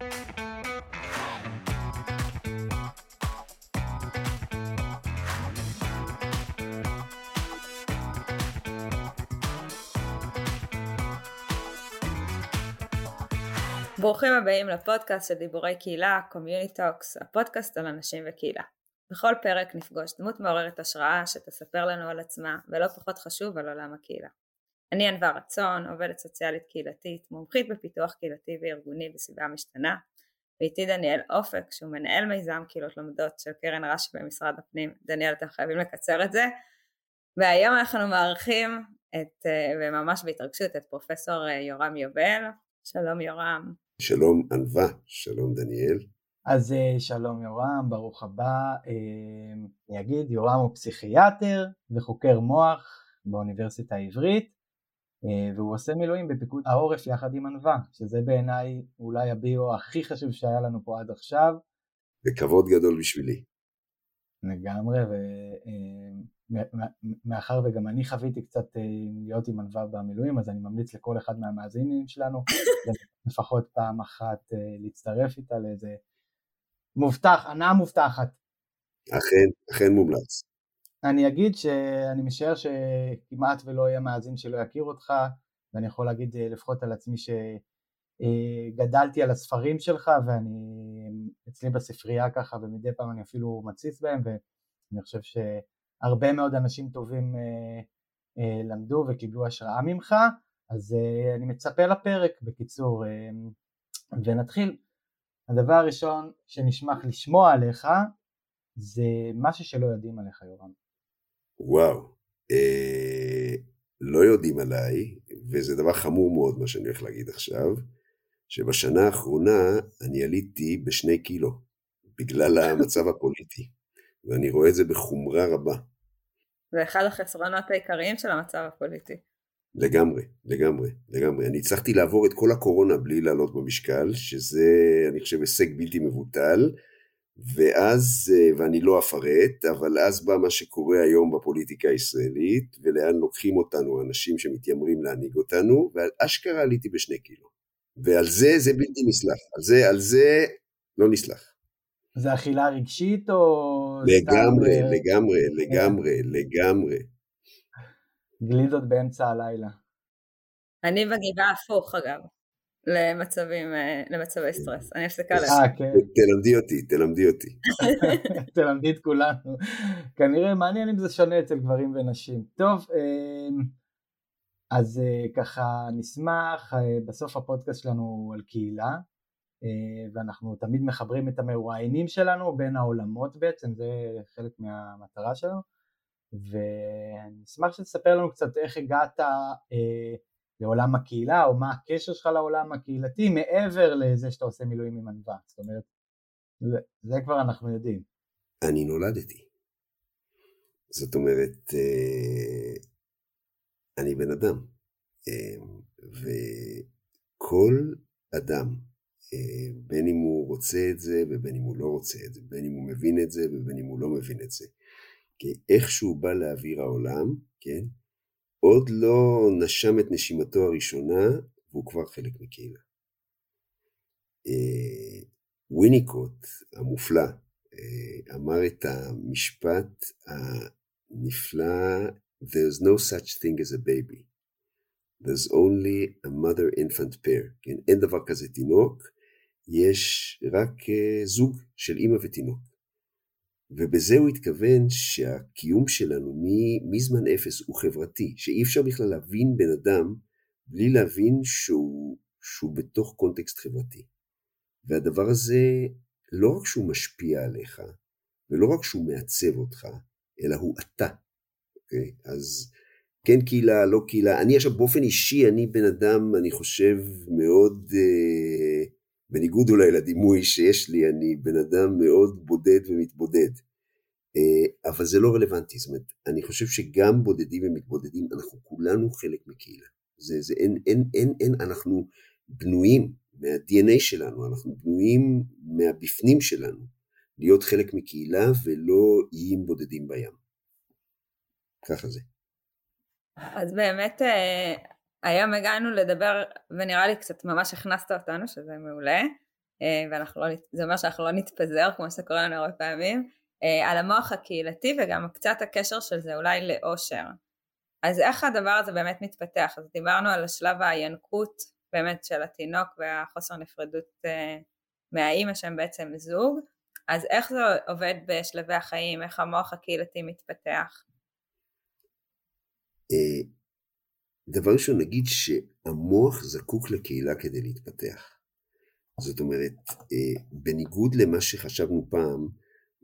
ברוכים הבאים לפודקאסט של דיבורי קהילה, Community Talks, הפודקאסט על אנשים וקהילה. בכל פרק נפגוש דמות מעוררת השראה שתספר לנו על עצמה, ולא פחות חשוב על עולם הקהילה. אני ענווה רצון, עובדת סוציאלית קהילתית, מומחית בפיתוח קהילתי וארגוני בסביבה משתנה, ואיתי דניאל אופק, שהוא מנהל מיזם קהילות לומדות של קרן רש"י במשרד הפנים. דניאל, אתם חייבים לקצר את זה. והיום אנחנו מארחים את, אה, וממש בהתרגשות, את פרופסור אה, יורם יובל. שלום יורם. שלום ענווה, שלום דניאל. אז אה, שלום יורם, ברוך הבא. אני אגיד, יורם הוא פסיכיאטר וחוקר מוח באוניברסיטה העברית, והוא עושה מילואים בפיקוד העורף יחד עם ענווה, שזה בעיניי אולי הביו הכי חשוב שהיה לנו פה עד עכשיו. וכבוד גדול בשבילי. לגמרי, ומאחר וגם אני חוויתי קצת להיות עם ענווה במילואים, אז אני ממליץ לכל אחד מהמאזינים שלנו לפחות פעם אחת להצטרף איתה לאיזה מובטח, הנאה מובטחת. אכן, אכן מומלץ. אני אגיד שאני משער שכמעט ולא יהיה מאזין שלא יכיר אותך, ואני יכול להגיד לפחות על עצמי שגדלתי על הספרים שלך ואני אצלי בספרייה ככה ומדי פעם אני אפילו מציץ בהם ואני חושב שהרבה מאוד אנשים טובים למדו וקיבלו השראה ממך, אז אני מצפה לפרק בקיצור ונתחיל. הדבר הראשון שנשמח לשמוע עליך זה משהו שלא יודעים עליך יורם. וואו, אה, לא יודעים עליי, וזה דבר חמור מאוד מה שאני הולך להגיד עכשיו, שבשנה האחרונה אני עליתי בשני קילו, בגלל המצב הפוליטי, ואני רואה את זה בחומרה רבה. זה אחד החסרונות העיקריים של המצב הפוליטי. לגמרי, לגמרי, לגמרי. אני הצלחתי לעבור את כל הקורונה בלי לעלות במשקל, שזה, אני חושב, הישג בלתי מבוטל, ואז, ואני לא אפרט, אבל אז בא מה שקורה היום בפוליטיקה הישראלית, ולאן לוקחים אותנו אנשים שמתיימרים להנהיג אותנו, ועל אשכרה עליתי בשני קילו. ועל זה, זה בלתי נסלח. על זה, על זה לא נסלח. זה אכילה רגשית או... לגמרי, סתם... לגמרי, לגמרי, לגמרי. גלידות באמצע הלילה. אני מגיבה הפוך אגב, למצבים, למצבי סטרס, אני אפסקה לזה. אה, כן. תלמדי אותי, תלמדי אותי. תלמדי את כולנו. כנראה מעניין אם זה שונה אצל גברים ונשים. טוב, אמ, אז אה, ככה נשמח, אה, בסוף הפודקאסט שלנו על קהילה, ואנחנו תמיד מחברים את המרואיינים שלנו בין העולמות בעצם, זה חלק מהמטרה שלנו. ואני אשמח שתספר לנו קצת איך הגעת אה, לעולם הקהילה, או מה הקשר שלך לעולם הקהילתי, מעבר לזה שאתה עושה מילואים עם ענווה, זאת אומרת, זה, זה כבר אנחנו יודעים. אני נולדתי. זאת אומרת, אה, אני בן אדם, אה, וכל אדם, אה, בין אם הוא רוצה את זה ובין אם הוא לא רוצה את זה, בין אם הוא מבין את זה ובין אם הוא לא מבין את זה, כי איך שהוא בא לאוויר העולם, כן, עוד לא נשם את נשימתו הראשונה, והוא כבר חלק מקהילה. אה, וויניקוט המופלא אה, אמר את המשפט הנפלא, There's no such thing as a baby. There's only a mother infant pair. כן, אין דבר כזה תינוק, יש רק uh, זוג של אימא ותינוק. ובזה הוא התכוון שהקיום שלנו מזמן אפס הוא חברתי, שאי אפשר בכלל להבין בן אדם בלי להבין שהוא, שהוא בתוך קונטקסט חברתי. והדבר הזה, לא רק שהוא משפיע עליך, ולא רק שהוא מעצב אותך, אלא הוא אתה. אוקיי? אז כן קהילה, לא קהילה. אני עכשיו באופן אישי, אני בן אדם, אני חושב, מאוד, אה, בניגוד אולי לדימוי שיש לי, אני בן אדם מאוד בודד ומתבודד. אה, אבל זה לא רלוונטי, זאת אומרת, אני חושב שגם בודדים ומתבודדים, אנחנו כולנו חלק מקהילה. זה, זה אין, אין, אין, אין, אנחנו בנויים מה-DNA שלנו, אנחנו בנויים מהבפנים שלנו, להיות חלק מקהילה ולא איים בודדים בים. ככה זה. אז באמת אה, היום הגענו לדבר, ונראה לי קצת ממש הכנסת אותנו, שזה מעולה, ואנחנו לא, זה אומר שאנחנו לא נתפזר כמו שזה קורה לנו הרבה פעמים, על המוח הקהילתי וגם קצת הקשר של זה אולי לאושר. אז איך הדבר הזה באמת מתפתח? אז דיברנו על השלב הינקות באמת של התינוק והחוסר נפרדות מהאימא שהם בעצם זוג, אז איך זה עובד בשלבי החיים, איך המוח הקהילתי מתפתח? אה, דבר ראשון נגיד שהמוח זקוק לקהילה כדי להתפתח. זאת אומרת, אה, בניגוד למה שחשבנו פעם,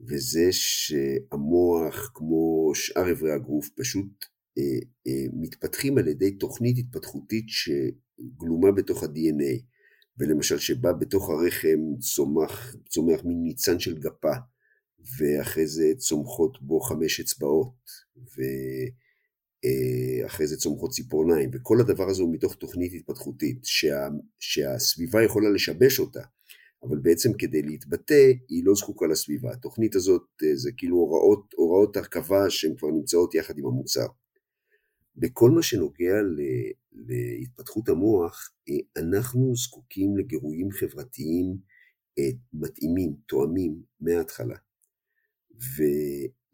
וזה שהמוח, כמו שאר אברי הגוף, פשוט אה, מתפתחים על ידי תוכנית התפתחותית שגלומה בתוך ה-DNA. ולמשל שבא בתוך הרחם צומח, צומח מין ניצן של גפה, ואחרי זה צומחות בו חמש אצבעות, ואחרי זה צומחות ציפורניים, וכל הדבר הזה הוא מתוך תוכנית התפתחותית, שה, שהסביבה יכולה לשבש אותה, אבל בעצם כדי להתבטא היא לא זקוקה לסביבה. התוכנית הזאת זה כאילו הוראות, הוראות הרכבה שהן כבר נמצאות יחד עם המוצר. בכל מה שנוגע להתפתחות המוח, אה, אנחנו זקוקים לגירויים חברתיים אה, מתאימים, תואמים, מההתחלה.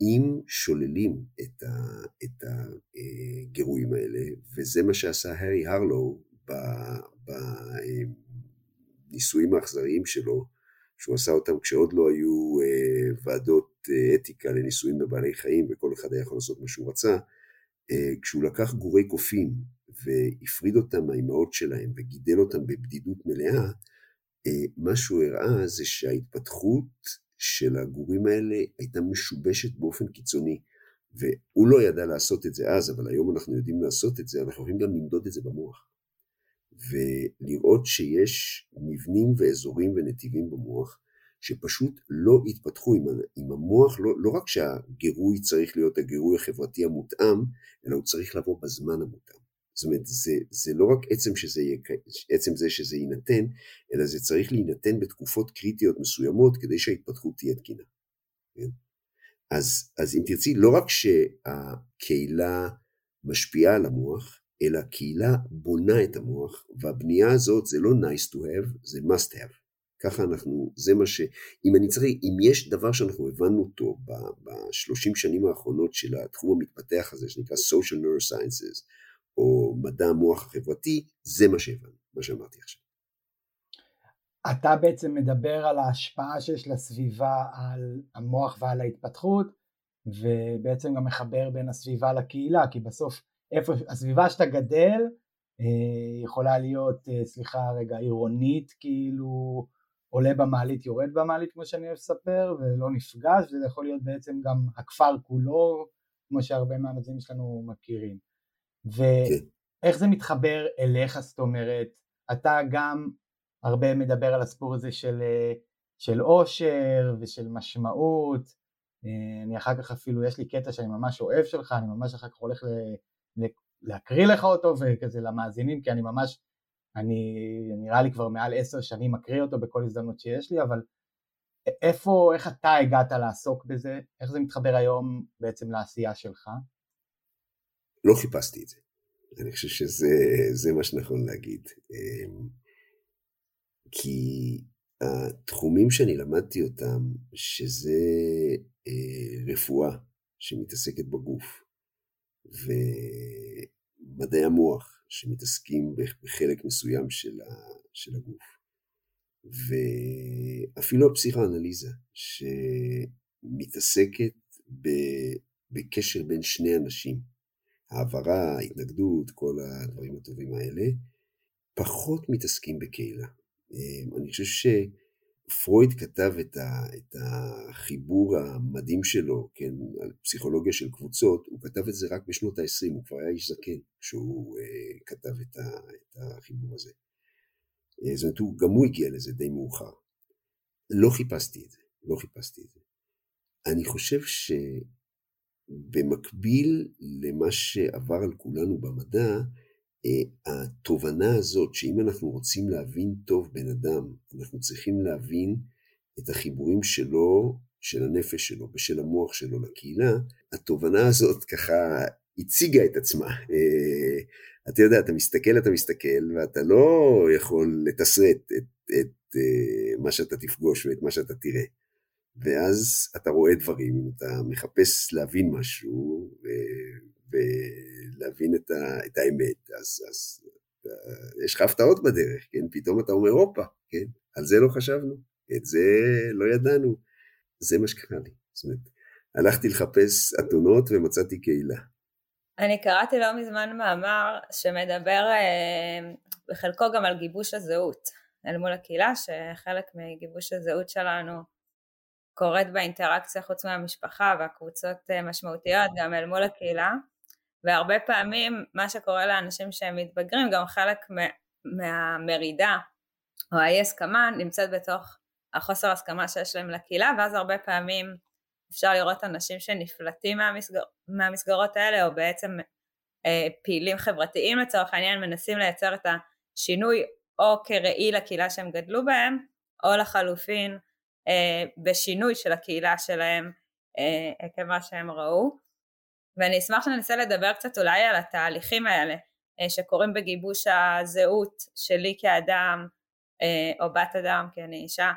ואם שוללים את, את הגירויים האלה, וזה מה שעשה הארי הרלו בניסויים האכזריים שלו, שהוא עשה אותם כשעוד לא היו אה, ועדות אתיקה לניסויים בבעלי חיים וכל אחד היה יכול לעשות מה שהוא רצה, אה, כשהוא לקח גורי קופים והפריד אותם מהאימהות שלהם וגידל אותם בבדידות מלאה, אה, מה שהוא הראה זה שההתפתחות של הגורים האלה הייתה משובשת באופן קיצוני. והוא לא ידע לעשות את זה אז, אבל היום אנחנו יודעים לעשות את זה, אנחנו יכולים גם למדוד את זה במוח. ולראות שיש מבנים ואזורים ונתיבים במוח שפשוט לא התפתחו עם, עם המוח, לא, לא רק שהגירוי צריך להיות הגירוי החברתי המותאם, אלא הוא צריך לבוא בזמן המותאם. זאת אומרת, זה, זה לא רק עצם, שזה עצם זה שזה יינתן, אלא זה צריך להינתן בתקופות קריטיות מסוימות כדי שההתפתחות תהיה תקינה. כן? אז, אז אם תרצי, לא רק שהקהילה משפיעה על המוח, אלא הקהילה בונה את המוח, והבנייה הזאת זה לא nice to have, זה must have. ככה אנחנו, זה מה ש... אם אני צריך, אם יש דבר שאנחנו הבנו אותו בשלושים שנים האחרונות של התחום המתפתח הזה, שנקרא social neurosciences, או מדע המוח החברתי, זה מה שהבנו, מה שאמרתי עכשיו. אתה בעצם מדבר על ההשפעה שיש לסביבה על המוח ועל ההתפתחות, ובעצם גם מחבר בין הסביבה לקהילה, כי בסוף איפה, הסביבה שאתה גדל אה, יכולה להיות, אה, סליחה רגע, עירונית כאילו, עולה במעלית יורד במעלית כמו שאני אוהב לספר ולא נפגש וזה יכול להיות בעצם גם הכפר כולו כמו שהרבה מהמאזינים שלנו מכירים ואיך זה מתחבר אליך זאת אומרת אתה גם הרבה מדבר על הסיפור הזה של, של אושר ושל משמעות אני אחר כך אפילו יש לי קטע שאני ממש אוהב שלך אני ממש אחר כך הולך ל, ל, להקריא לך אותו וכזה למאזינים כי אני ממש אני נראה לי כבר מעל עשר שנים מקריא אותו בכל הזדמנות שיש לי, אבל איפה, איך אתה הגעת לעסוק בזה? איך זה מתחבר היום בעצם לעשייה שלך? לא חיפשתי את זה. אני חושב שזה מה שנכון להגיד. אמ, כי התחומים שאני למדתי אותם, שזה אה, רפואה שמתעסקת בגוף, ומדעי המוח, שמתעסקים בחלק מסוים של, הגוף. ואפילו הפסיכואנליזה, שמתעסקת בקשר בין שני אנשים, העברה, ההתנגדות, כל הדברים הטובים האלה, פחות מתעסקים בקהילה. אני חושב ש... פרויד כתב את, ה, את החיבור המדהים שלו, כן, על פסיכולוגיה של קבוצות, הוא כתב את זה רק בשנות ה-20, הוא כבר היה איש זקן כשהוא uh, כתב את, ה, את החיבור הזה. Uh, זאת אומרת, הוא, גם הוא הגיע לזה די מאוחר. לא חיפשתי את זה, לא חיפשתי את זה. אני חושב שבמקביל למה שעבר על כולנו במדע, אה, התובנה הזאת שאם אנחנו רוצים להבין טוב בן אדם, אנחנו צריכים להבין את החיבורים שלו, של הנפש שלו ושל המוח שלו לקהילה, התובנה הזאת ככה הציגה את עצמה. אה, אתה יודע, אתה מסתכל, אתה מסתכל, ואתה לא יכול לתסרט את, את אה, מה שאתה תפגוש ואת מה שאתה תראה. ואז אתה רואה דברים, אתה מחפש להבין משהו ולהבין את, ה, את האמת, אז, אז יש לך הפתעות בדרך, כן? פתאום אתה אומר, הופה, כן? על זה לא חשבנו, את זה לא ידענו. זה מה שקרה לי. זאת אומרת, הלכתי לחפש אתונות ומצאתי קהילה. אני קראתי לא מזמן מאמר שמדבר אה, בחלקו גם על גיבוש הזהות אל מול הקהילה, שחלק מגיבוש הזהות שלנו קורית באינטראקציה חוץ מהמשפחה והקבוצות אה, משמעותיות גם אל מול הקהילה, והרבה פעמים מה שקורה לאנשים שהם מתבגרים, גם חלק מהמרידה או האי הסכמה נמצאת בתוך החוסר הסכמה שיש להם לקהילה, ואז הרבה פעמים אפשר לראות אנשים שנפלטים מהמסגר, מהמסגרות האלה, או בעצם אה, פעילים חברתיים לצורך העניין, מנסים לייצר את השינוי או כראי לקהילה שהם גדלו בהם, או לחלופין בשינוי של הקהילה שלהם אה, עקב מה שהם ראו. ואני אשמח שננסה לדבר קצת אולי על התהליכים האלה אה, שקורים בגיבוש הזהות שלי כאדם אה, או בת אדם כי אני אישה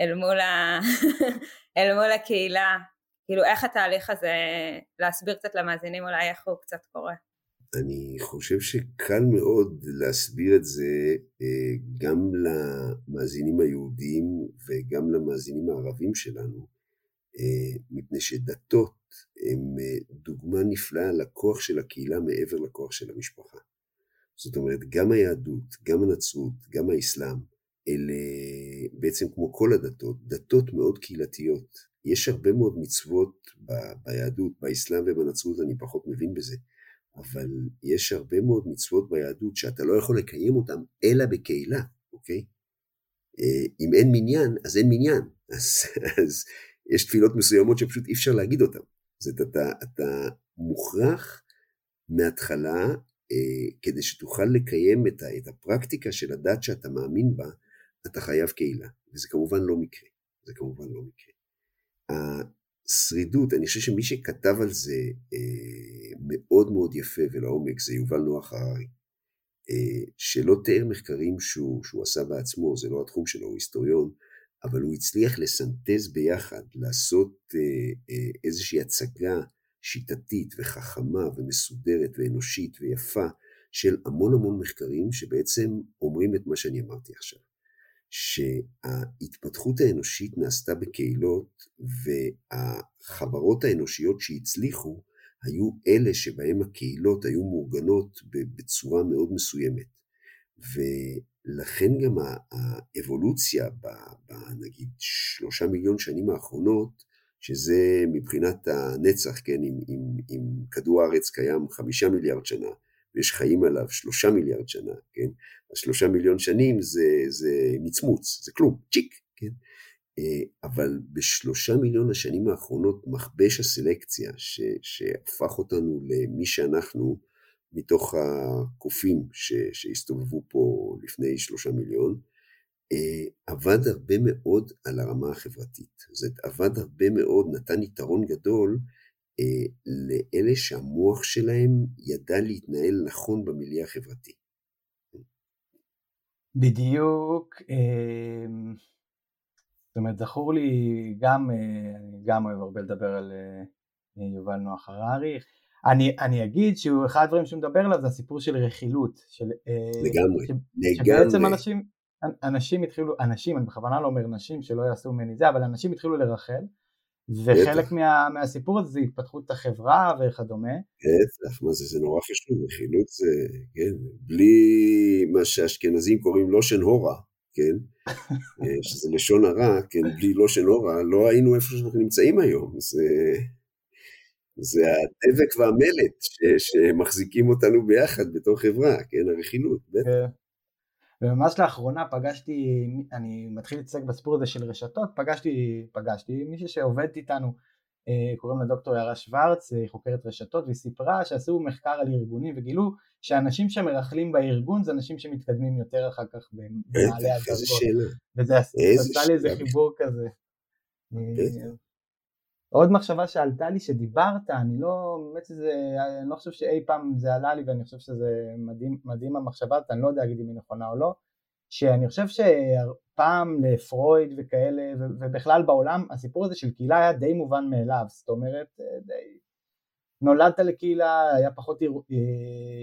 אל מול, ה... אל מול הקהילה כאילו איך התהליך הזה, להסביר קצת למאזינים אולי איך הוא קצת קורה. אני חושב שקל מאוד להסביר את זה אה, גם למאזינים היהודים וגם למאזינים הערבים שלנו, אה, מפני שדתות הם אה, דוגמה נפלאה לכוח של הקהילה מעבר לכוח של המשפחה. זאת אומרת, גם היהדות, גם הנצרות, גם האסלאם, אלה בעצם כמו כל הדתות, דתות מאוד קהילתיות. יש הרבה מאוד מצוות ביהדות, באסלאם ובנצרות אני פחות מבין בזה, אבל יש הרבה מאוד מצוות ביהדות שאתה לא יכול לקיים אותן אלא בקהילה, אוקיי? אה, אם אין מניין, אז אין מניין. אז, אז יש תפילות מסוימות שפשוט אי אפשר להגיד אותן. זאת אתה, אתה מוכרח מההתחלה, אה, כדי שתוכל לקיים את, ה, את הפרקטיקה של הדת שאתה מאמין בה, אתה חייב קהילה. וזה כמובן לא מקרה. זה כמובן לא מקרה. השרידות, אני חושב שמי שכתב על זה אה, מאוד מאוד יפה ולעומק זה יובל נוח הררי, אה, שלא תיאר מחקרים שהוא, שהוא עשה בעצמו, זה לא התחום שלו, הוא היסטוריון, אבל הוא הצליח לסנטז ביחד, לעשות אה, אה, איזושהי הצגה שיטתית וחכמה ומסודרת ואנושית ויפה של המון המון מחקרים שבעצם אומרים את מה שאני אמרתי עכשיו. שההתפתחות האנושית נעשתה בקהילות והחברות האנושיות שהצליחו היו אלה שבהם הקהילות היו מאורגנות בצורה מאוד מסוימת. ולכן גם האבולוציה בנגיד שלושה מיליון שנים האחרונות, שזה מבחינת הנצח, כן, אם, אם, כדור הארץ קיים חמישה מיליארד שנה, ויש חיים עליו שלושה מיליארד שנה, כן? אז שלושה מיליון שנים זה, זה מצמוץ, זה כלום, צ'יק, כן? אה, אבל בשלושה מיליון השנים האחרונות מכבש הסלקציה ש, שהפך אותנו למי שאנחנו מתוך הקופים ש, שהסתובבו פה לפני שלושה מיליון, אה, עבד הרבה מאוד על הרמה החברתית. זאת עבד הרבה מאוד, נתן יתרון גדול לאלה שהמוח שלהם ידע להתנהל נכון במיליה החברתי. בדיוק, אמ, זאת אומרת זכור לי גם, אה, אני גם אוהב הרבה לדבר על אה, יובל נוח הררי, אני, אני אגיד שאחד הדברים שהוא מדבר עליו זה הסיפור של רכילות, של, לגמרי, ש, לגמרי, שבעצם אנשים, אנשים התחילו, אנשים, אני בכוונה לא אומר נשים שלא יעשו ממני זה, אבל אנשים התחילו לרחל וחלק מה, מהסיפור הזה זה התפתחות החברה וכדומה. בטח, מה זה, זה נורא חשוב, רכילות זה, כן, בלי מה שהאשכנזים קוראים לושן הורה, כן, אה, שזה לשון הרע, כן, בלי לושן הורה, לא היינו איפה שאנחנו נמצאים היום, זה, זה הדבק והמלט ש, שמחזיקים אותנו ביחד בתור חברה, כן, הרכילות, בטח. וממש לאחרונה פגשתי, אני מתחיל להתעסק בסיפור הזה של רשתות, פגשתי, פגשתי מישהי שעובדת איתנו, אה, קוראים לה דוקטור יערה שוורץ, היא חוקרת רשתות, והיא סיפרה שעשו מחקר על ארגונים וגילו שאנשים שמרכלים בארגון זה אנשים שמתקדמים יותר אחר כך במעלה הדרגות. וזה עשה לי איזה חיבור כזה. עוד מחשבה שעלתה לי שדיברת, אני לא, באמת שזה, אני לא חושב שאי פעם זה עלה לי ואני חושב שזה מדהים, מדהים המחשבה אני לא יודע להגיד אם היא נכונה או לא, שאני חושב שפעם לפרויד וכאלה, ובכלל בעולם, הסיפור הזה של קהילה היה די מובן מאליו, זאת אומרת, די... נולדת לקהילה, היה פחות עיר,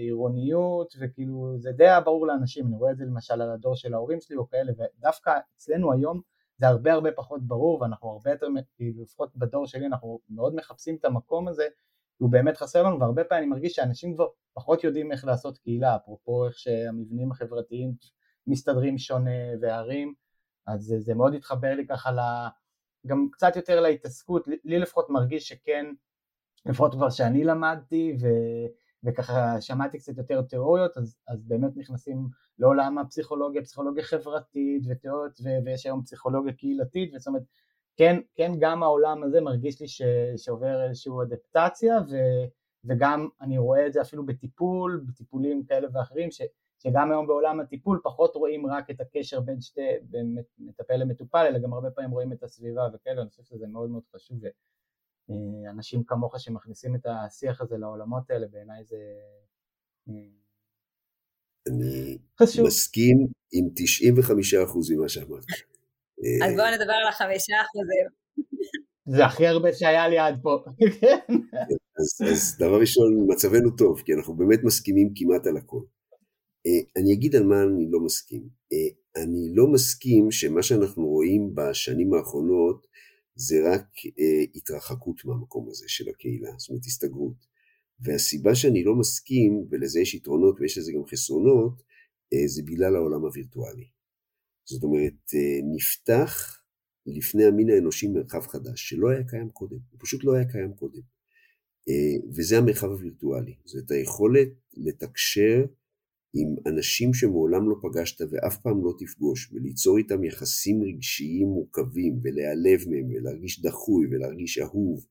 עירוניות, וכאילו זה די היה ברור לאנשים, אני רואה את זה למשל על הדור של ההורים שלי או כאלה, ודווקא אצלנו היום זה הרבה הרבה פחות ברור, ואנחנו הרבה יותר, כאילו לפחות בדור שלי אנחנו מאוד מחפשים את המקום הזה, הוא באמת חסר לנו, והרבה פעמים אני מרגיש שאנשים כבר פחות יודעים איך לעשות קהילה, אפרופו איך שהמבנים החברתיים מסתדרים שונה וערים, אז זה, זה מאוד התחבר לי ככה ל... גם קצת יותר להתעסקות, לי לפחות מרגיש שכן, לפחות כבר שאני למדתי ו, וככה שמעתי קצת יותר תיאוריות, אז, אז באמת נכנסים לעולם הפסיכולוגיה, פסיכולוגיה חברתית ותיאוריות, ו, ויש היום פסיכולוגיה קהילתית, זאת אומרת, כן, כן גם העולם הזה מרגיש לי ש, שעובר איזושהי אדפטציה, ו, וגם אני רואה את זה אפילו בטיפול, בטיפולים כאלה ואחרים, ש, שגם היום בעולם הטיפול פחות רואים רק את הקשר בין שתי, בין מטפל למטופל, אלא גם הרבה פעמים רואים את הסביבה וכאלה, אני חושב שזה מאוד מאוד חשוב, ואנשים כמוך שמכניסים את השיח הזה לעולמות האלה, בעיניי זה... אני חשוב. מסכים עם 95% ממה שאמרת. אז בואו נדבר על החמישה אחוזים. זה הכי הרבה שהיה לי עד פה. אז, אז דבר ראשון, מצבנו טוב, כי אנחנו באמת מסכימים כמעט על הכל. אה, אני אגיד על מה אני לא מסכים. אה, אני לא מסכים שמה שאנחנו רואים בשנים האחרונות זה רק אה, התרחקות מהמקום הזה של הקהילה, זאת אומרת הסתגרות. והסיבה שאני לא מסכים, ולזה יש יתרונות ויש לזה גם חסרונות, זה בגלל העולם הווירטואלי. זאת אומרת, נפתח לפני המין האנושי מרחב חדש, שלא היה קיים קודם, הוא פשוט לא היה קיים קודם. וזה המרחב הווירטואלי, זאת היכולת לתקשר עם אנשים שמעולם לא פגשת ואף פעם לא תפגוש, וליצור איתם יחסים רגשיים מורכבים, ולהיעלב מהם, ולהרגיש דחוי, ולהרגיש אהוב,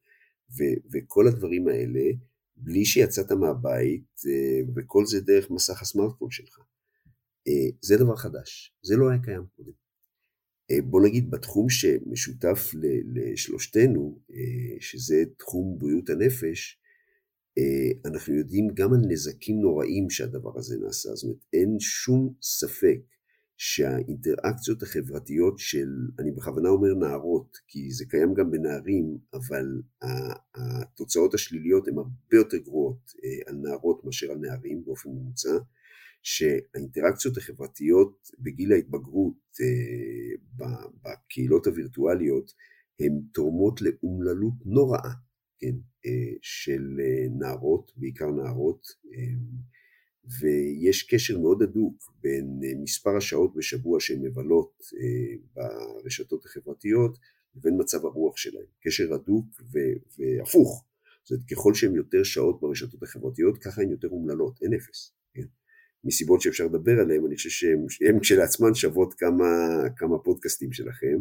ו- וכל הדברים האלה, בלי שיצאת מהבית, אה, וכל זה דרך מסך הסמארטפון שלך. אה, זה דבר חדש, זה לא היה קיים קודם. אה, בוא נגיד בתחום שמשותף לשלושתנו, שזה תחום בריאות הנפש, אנחנו יודעים גם על נזקים נוראים שהדבר הזה נעשה, זאת אומרת אין שום ספק שהאינטראקציות החברתיות של, אני בכוונה אומר נערות, כי זה קיים גם בנערים, אבל התוצאות השליליות הן הרבה יותר גרועות אה, על נערות מאשר על נערים באופן ממוצע, שהאינטראקציות החברתיות בגיל ההתבגרות אה, בקהילות הווירטואליות הן תורמות לאומללות נוראה כן, אה, של אה, נערות, בעיקר נערות, אה, ויש קשר מאוד הדוק בין מספר השעות בשבוע שהן מבלות ברשתות החברתיות לבין מצב הרוח שלהן, קשר הדוק והפוך, זאת אומרת ככל שהן יותר שעות ברשתות החברתיות ככה הן יותר אומללות, אין אפס, כן? מסיבות שאפשר לדבר עליהן, אני חושב שהן כשלעצמן שוות כמה, כמה פודקאסטים שלכם,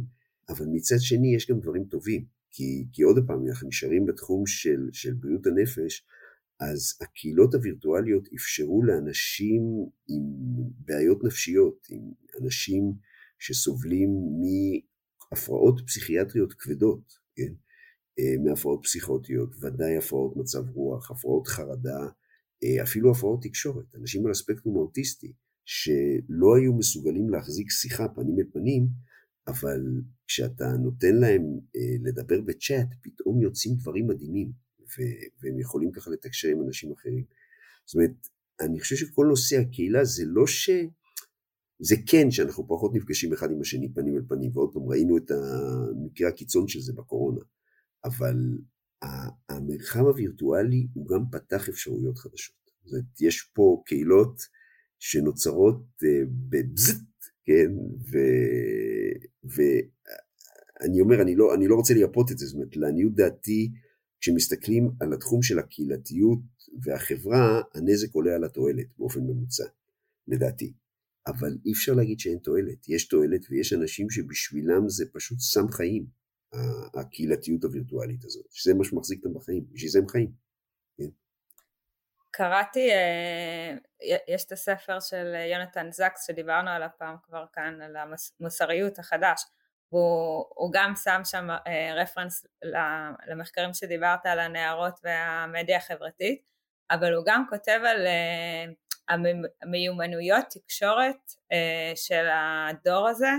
אבל מצד שני יש גם דברים טובים, כי, כי עוד פעם, אנחנו נשארים בתחום של, של בריאות הנפש, אז הקהילות הווירטואליות אפשרו לאנשים עם בעיות נפשיות, עם אנשים שסובלים מהפרעות פסיכיאטריות כבדות, כן? אה, מהפרעות פסיכוטיות, ודאי הפרעות מצב רוח, הפרעות חרדה, אה, אפילו הפרעות תקשורת, אנשים על הספקטרום האוטיסטי, שלא היו מסוגלים להחזיק שיחה פנים אל פנים, אבל כשאתה נותן להם אה, לדבר בצ'אט, פתאום יוצאים דברים מדהימים, והם יכולים ככה לתקשר עם אנשים אחרים. זאת אומרת, אני חושב שכל נושא הקהילה זה לא ש... זה כן שאנחנו פחות נפגשים אחד עם השני פנים אל פנים, ועוד פעם ראינו את המקרה הקיצון של זה בקורונה, אבל המרחב הווירטואלי הוא גם פתח אפשרויות חדשות. זאת אומרת, יש פה קהילות שנוצרות אה, בבזט, כן, ו... ואני אומר, אני לא, אני לא רוצה לייפות את זה, זאת אומרת, לעניות דעתי, כשמסתכלים על התחום של הקהילתיות והחברה, הנזק עולה על התועלת באופן ממוצע, לדעתי. אבל אי אפשר להגיד שאין תועלת, יש תועלת ויש אנשים שבשבילם זה פשוט סם חיים, הקהילתיות הווירטואלית הזאת, שזה מה שמחזיק אותם בחיים, בשביל זה הם חיים. קראתי, אה, יש את הספר של יונתן זקס שדיברנו עליו פעם כבר כאן, על המוסריות החדש, והוא גם שם שם רפרנס אה, למחקרים שדיברת על הנערות והמדיה החברתית, אבל הוא גם כותב על, אה, המיומנויות תקשורת של הדור הזה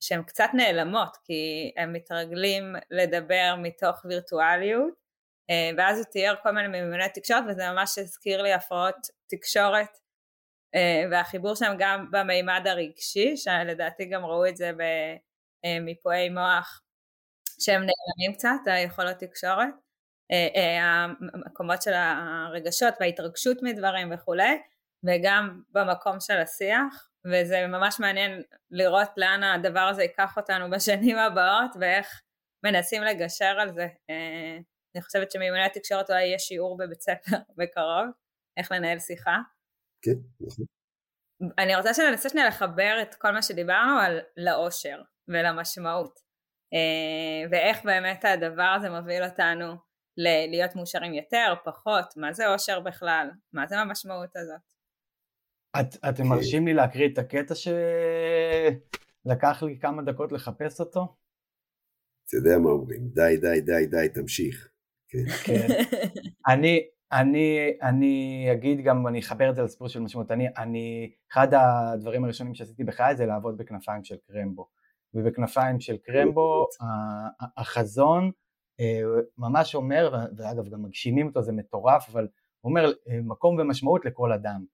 שהן קצת נעלמות כי הם מתרגלים לדבר מתוך וירטואליות ואז הוא תיאר כל מיני מיומנויות תקשורת וזה ממש הזכיר לי הפרעות תקשורת והחיבור שם גם במימד הרגשי שלדעתי גם ראו את זה במיפויי מוח שהם נעלמים קצת היכולות תקשורת המקומות של הרגשות וההתרגשות מדברים וכולי וגם במקום של השיח וזה ממש מעניין לראות לאן הדבר הזה ייקח אותנו בשנים הבאות ואיך מנסים לגשר על זה. אני חושבת שמימוני התקשורת אולי יהיה שיעור בבית ספר בקרוב, איך לנהל שיחה. כן, נכון. אני רוצה שננסה שנייה לחבר את כל מה שדיברנו על לאושר ולמשמעות אה, ואיך באמת הדבר הזה מוביל אותנו להיות מאושרים יותר, פחות, מה זה אושר בכלל, מה זה המשמעות הזאת. את, אתם כן. מרשים לי להקריא את הקטע שלקח לי כמה דקות לחפש אותו? אתה יודע מה אומרים, די, די, די, די, תמשיך. כן. אני, אני, אני אגיד גם, אני אחבר את זה לסיפור של משמעות, אני, אני, אחד הדברים הראשונים שעשיתי בחיי זה לעבוד בכנפיים של קרמבו. ובכנפיים של קרמבו החזון אה, ממש אומר, ואגב גם מגשימים אותו, זה מטורף, אבל הוא אומר אה, מקום ומשמעות לכל אדם.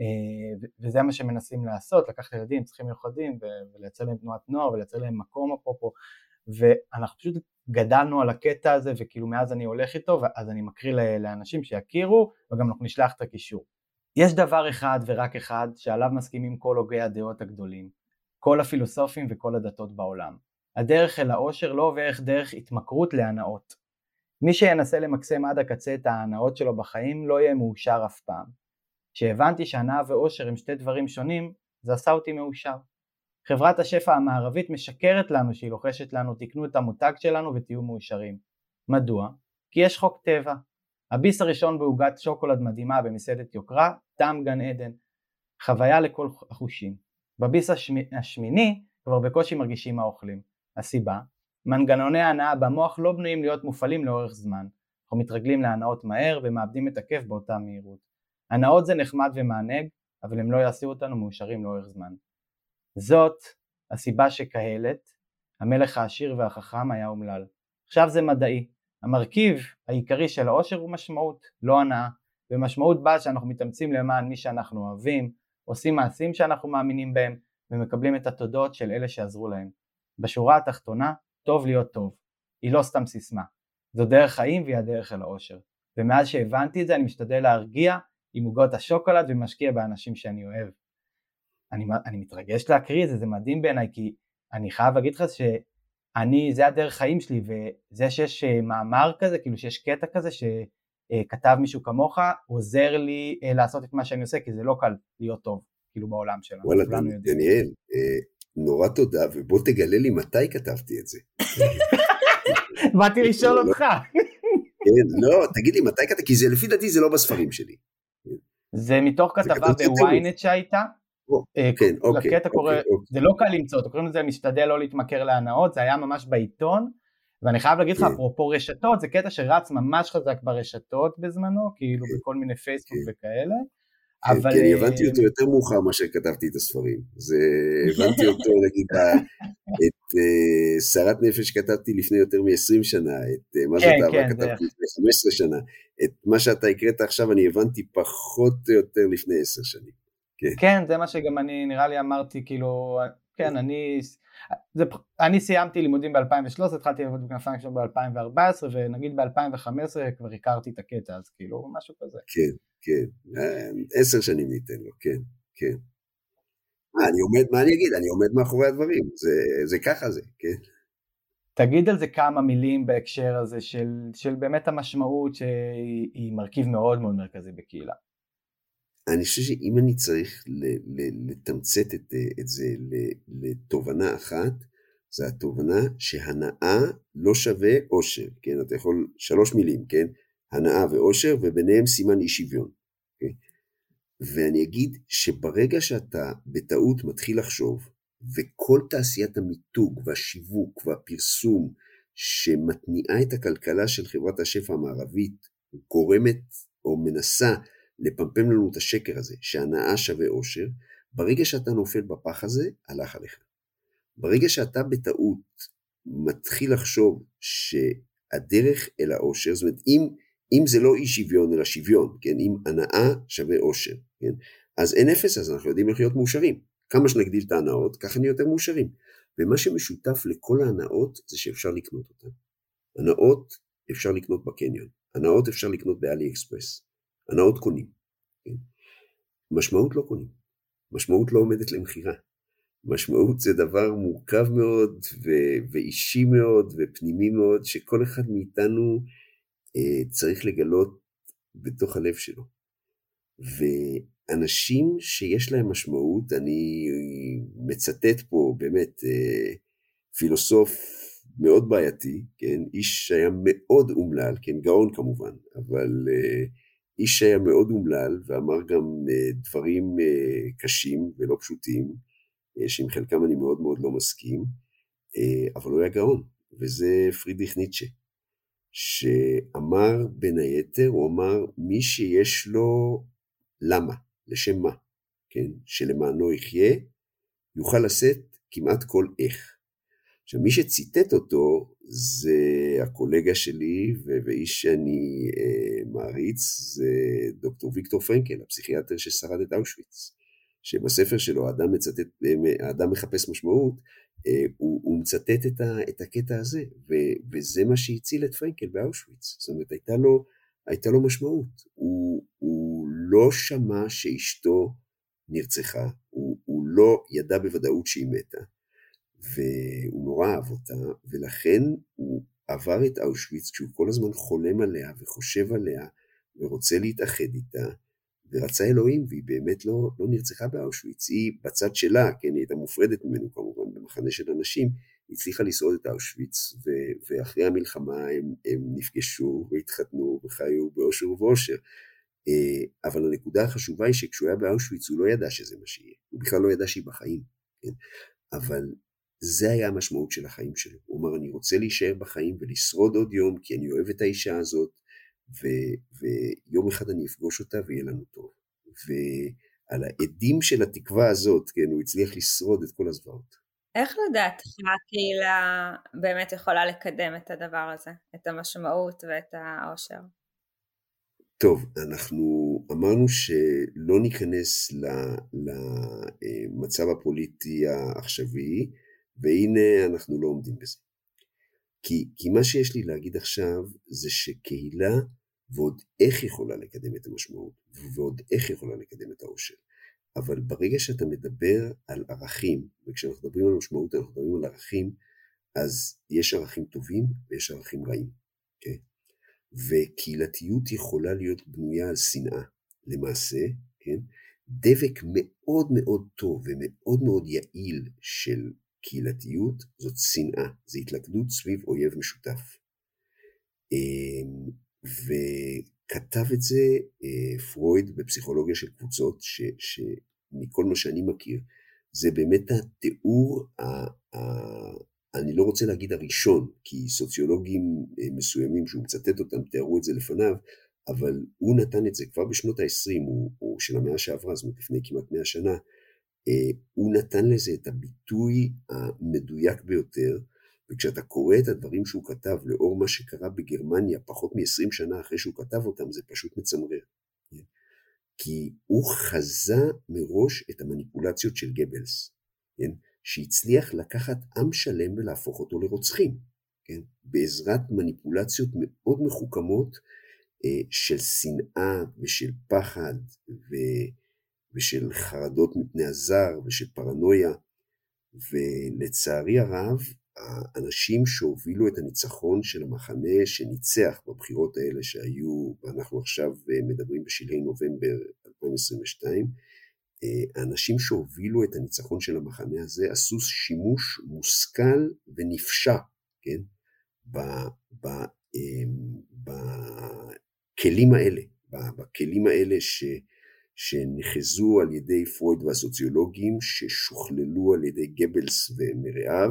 אה, וזה מה שמנסים לעשות, לקחת ילדים צריכים מיוחדים ולייצר להם תנועת נוער ולייצר להם מקום אפרופו ואנחנו פשוט גדלנו על הקטע הזה וכאילו מאז אני הולך איתו אז אני מקריא לאנשים שיכירו וגם אנחנו נשלח את הקישור. יש דבר אחד ורק אחד שעליו מסכימים כל הוגי הדעות הגדולים, כל הפילוסופים וכל הדתות בעולם. הדרך אל העושר לא עוברת דרך התמכרות להנאות. מי שינסה למקסם עד הקצה את ההנאות שלו בחיים לא יהיה מאושר אף פעם. כשהבנתי שהנאה ואושר הם שתי דברים שונים, זה עשה אותי מאושר. חברת השפע המערבית משקרת לנו שהיא לוחשת לנו תקנו את המותג שלנו ותהיו מאושרים. מדוע? כי יש חוק טבע. הביס הראשון בעוגת שוקולד מדהימה במסעדת יוקרה, טעם גן עדן. חוויה לכל החושים. בביס השמי, השמיני כבר בקושי מרגישים מה אוכלים. הסיבה? מנגנוני ההנאה במוח לא בנויים להיות מופעלים לאורך זמן. אנחנו מתרגלים להנאות מהר ומאבדים את הכיף באותה מהירות. הנאות זה נחמד ומענג, אבל הם לא יעשו אותנו מאושרים לאורך זמן. זאת הסיבה שקהלת, המלך העשיר והחכם היה אומלל. עכשיו זה מדעי. המרכיב העיקרי של העושר הוא משמעות, לא הנאה, ומשמעות באה שאנחנו מתאמצים למען מי שאנחנו אוהבים, עושים מעשים שאנחנו מאמינים בהם, ומקבלים את התודות של אלה שעזרו להם. בשורה התחתונה, טוב להיות טוב. היא לא סתם סיסמה. זו דרך חיים והיא הדרך אל העושר. ומאז שהבנתי את זה אני משתדל להרגיע עם עוגות השוקולד ומשקיע באנשים שאני אוהב. אני, אני מתרגש להקריא את זה, זה מדהים בעיניי, כי אני חייב להגיד לך שאני, זה הדרך חיים שלי, וזה שיש אה, מאמר כזה, כאילו שיש קטע כזה שכתב מישהו כמוך, עוזר לי אה, לעשות את מה שאני עושה, כי זה לא קל להיות טוב, כאילו בעולם שלנו. וואלה, דניאל, אה, נורא תודה, ובוא תגלה לי מתי כתבתי את זה. באתי לשאול לא. אותך. כן, לא, תגיד לי מתי כתבתי, כי זה לפי דעתי זה לא בספרים שלי. זה מתוך כתבה בוויינט שהייתה. אה, כן, אוקיי. לקטע קורא, אוקיי, אוקיי. זה לא קל למצוא אותו, קוראים לזה משתדל לא להתמכר להנאות, זה היה ממש בעיתון, ואני חייב להגיד לך, כן. אפרופו רשתות, זה קטע שרץ ממש חזק ברשתות בזמנו, כאילו כן. בכל מיני פייסבוק וכאלה. אבל... כי אני הבנתי אותו יותר מאוחר מאשר כתבתי את הספרים. זה, הבנתי אותו, נגיד, את uh, שרת נפש כתבתי לפני יותר מ-20 שנה, את מה שאתה כן, כתבתי לפני 15 שנה, את מה שאתה הקראת עכשיו אני הבנתי פחות או יותר לפני 10 שנים. כן. כן, זה מה שגם אני, נראה לי אמרתי, כאילו, כן, אני, זה, אני סיימתי לימודים ב-2013, התחלתי לעבוד בכנפיים שלו ב-2014, ונגיד ב-2015 כבר הכרתי את הקטע, אז כאילו, משהו כזה. כן, כן, אה, עשר שנים ניתן לו, כן, כן. מה אני עומד, מה אני אגיד? אני עומד מאחורי הדברים, זה, זה ככה זה, כן. תגיד על זה כמה מילים בהקשר הזה של, של באמת המשמעות שהיא מרכיב מאוד מאוד מרכזי בקהילה. אני חושב שאם אני צריך לתמצת את, את זה לתובנה אחת, זה התובנה שהנאה לא שווה עושר, כן? אתה יכול, שלוש מילים, כן? הנאה ועושר, וביניהם סימן אי שוויון. אוקיי? ואני אגיד שברגע שאתה בטעות מתחיל לחשוב, וכל תעשיית המיתוג והשיווק והפרסום שמתניעה את הכלכלה של חברת השפע המערבית, גורמת או מנסה לפמפם לנו את השקר הזה, שהנאה שווה אושר, ברגע שאתה נופל בפח הזה, הלך עליך. ברגע שאתה בטעות מתחיל לחשוב שהדרך אל האושר, זאת אומרת, אם, אם זה לא אי שוויון אלא שוויון, כן, אם הנאה שווה אושר, כן, אז אין אפס, אז אנחנו יודעים איך להיות מאושרים. כמה שנגדיל את ההנאות, ככה נהיה יותר מאושרים. ומה שמשותף לכל ההנאות זה שאפשר לקנות אותן. הנאות אפשר לקנות בקניון, הנאות אפשר לקנות באלי אקספרס, הנאות קונים. כן? משמעות לא קונים, משמעות לא עומדת למכירה. משמעות זה דבר מורכב מאוד ו- ואישי מאוד ופנימי מאוד שכל אחד מאיתנו אה, צריך לגלות בתוך הלב שלו. ואנשים שיש להם משמעות, אני מצטט פה באמת אה, פילוסוף מאוד בעייתי, כן, איש שהיה מאוד אומלל, כן, גאון כמובן, אבל אה, איש שהיה מאוד אומלל ואמר גם אה, דברים אה, קשים ולא פשוטים, אה, שעם חלקם אני מאוד מאוד לא מסכים, אבל הוא היה גאון, וזה פרידריך ניטשה, שאמר בין היתר, הוא אמר, מי שיש לו למה, לשם מה, כן, שלמענו יחיה, יוכל לשאת כמעט כל איך. עכשיו, מי שציטט אותו זה הקולגה שלי ואיש שאני אה, מעריץ, זה דוקטור ויקטור פרנקל, הפסיכיאטר ששרד את אושוויץ. שבספר שלו, האדם, מצטט, האדם מחפש משמעות, אה, הוא, הוא מצטט את, ה, את הקטע הזה, ו, וזה מה שהציל את פרנקל באושוויץ. זאת אומרת, הייתה לו, הייתה לו משמעות. הוא, הוא לא שמע שאשתו נרצחה, הוא, הוא לא ידע בוודאות שהיא מתה, והוא נורא אהב אותה, ולכן הוא עבר את אושוויץ כשהוא כל הזמן חולם עליה וחושב עליה ורוצה להתאחד איתה, ורצה אלוהים, והיא באמת לא, לא נרצחה באושוויץ, היא בצד שלה, כן, היא הייתה מופרדת ממנו כמובן, במחנה של אנשים, היא הצליחה לשרוד את אושוויץ, ו- ואחרי המלחמה הם, הם נפגשו והתחתנו וחיו באושר ובאושר. אה, אבל הנקודה החשובה היא שכשהוא היה באושוויץ הוא לא ידע שזה מה שיהיה, הוא בכלל לא ידע שהיא בחיים, כן? אבל זה היה המשמעות של החיים שלו. הוא אמר, אני רוצה להישאר בחיים ולשרוד עוד יום, כי אני אוהב את האישה הזאת, ו- ויום אחד אני אפגוש אותה ויהיה לנו טוב. ועל העדים של התקווה הזאת, כן, הוא הצליח לשרוד את כל הזוועות. איך לדעת הקהילה באמת יכולה לקדם את הדבר הזה, את המשמעות ואת העושר? טוב, אנחנו אמרנו שלא ניכנס למצב הפוליטי העכשווי, והנה אנחנו לא עומדים בזה. כי, כי מה שיש לי להגיד עכשיו זה שקהילה ועוד איך יכולה לקדם את המשמעות, ועוד איך יכולה לקדם את העושר. אבל ברגע שאתה מדבר על ערכים, וכשאנחנו מדברים על משמעות אנחנו מדברים על ערכים, אז יש ערכים טובים ויש ערכים רעים, okay? כן? וקהילתיות יכולה להיות בנויה על שנאה. למעשה, כן? דבק מאוד מאוד טוב ומאוד מאוד יעיל של קהילתיות זאת שנאה, זה התלכדות סביב אויב משותף. אמ, וכתב את זה אה, פרויד בפסיכולוגיה של קבוצות, ש, שמכל מה שאני מכיר, זה באמת התיאור, ה, ה, אני לא רוצה להגיד הראשון, כי סוציולוגים אה, מסוימים שהוא מצטט אותם תיארו את זה לפניו, אבל הוא נתן את זה כבר בשנות ה-20, הוא, הוא של המאה שעברה, זאת אומרת לפני כמעט מאה שנה, הוא נתן לזה את הביטוי המדויק ביותר, וכשאתה קורא את הדברים שהוא כתב לאור מה שקרה בגרמניה פחות מ-20 שנה אחרי שהוא כתב אותם, זה פשוט מצמרר. כי הוא חזה מראש את המניפולציות של גבלס, כן? שהצליח לקחת עם שלם ולהפוך אותו לרוצחים, כן? בעזרת מניפולציות מאוד מחוכמות אה, של שנאה ושל פחד ו... ושל חרדות מפני הזר ושל פרנויה, ולצערי הרב האנשים שהובילו את הניצחון של המחנה שניצח בבחירות האלה שהיו, ואנחנו עכשיו אה, מדברים בשלהי נובמבר 2022, אה, האנשים שהובילו את הניצחון של המחנה הזה עשו שימוש מושכל ונפשע, כן, אמ, בכלים האלה, בכלים האלה ש... שנחזו על ידי פרויד והסוציולוגים, ששוכללו על ידי גבלס ומרעיו,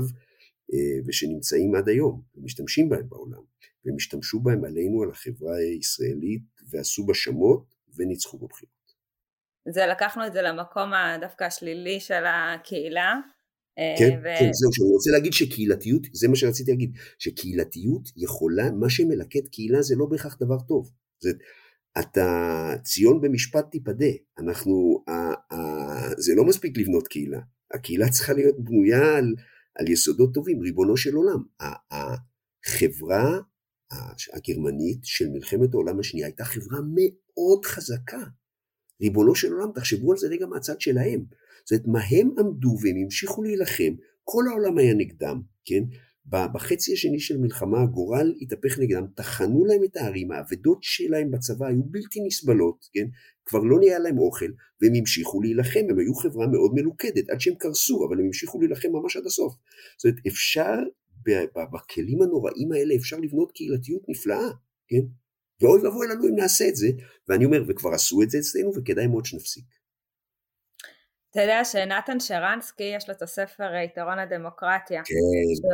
אה, ושנמצאים עד היום, ומשתמשים בהם בעולם, והם השתמשו בהם עלינו, על החברה הישראלית, ועשו בה שמות, וניצחו בבחירות. זה לקחנו את זה למקום דווקא השלילי של הקהילה. אה, כן, ו... כן, זהו, שאני רוצה להגיד שקהילתיות, זה מה שרציתי להגיד, שקהילתיות יכולה, מה שמלכד קהילה זה לא בהכרח דבר טוב. זה, אתה, ציון במשפט תיפדה, אנחנו, ה, ה, זה לא מספיק לבנות קהילה, הקהילה צריכה להיות בנויה על, על יסודות טובים, ריבונו של עולם. החברה הגרמנית של מלחמת העולם השנייה הייתה חברה מאוד חזקה. ריבונו של עולם, תחשבו על זה רגע מהצד שלהם. זאת אומרת, מה הם עמדו והם המשיכו להילחם, כל העולם היה נגדם, כן? בחצי השני של המלחמה הגורל התהפך נגדם, טחנו להם את הערים, האבדות שלהם בצבא היו בלתי נסבלות, כן? כבר לא נהיה להם אוכל, והם המשיכו להילחם, הם היו חברה מאוד מלוכדת, עד שהם קרסו, אבל הם המשיכו להילחם ממש עד הסוף. זאת אומרת, אפשר, בכלים הנוראים האלה אפשר לבנות קהילתיות נפלאה, כן? ואוי ואבוי לנו אם נעשה את זה, ואני אומר, וכבר עשו את זה אצלנו, וכדאי מאוד שנפסיק. אתה יודע שנתן שרנסקי יש לו את הספר יתרון הדמוקרטיה. כן,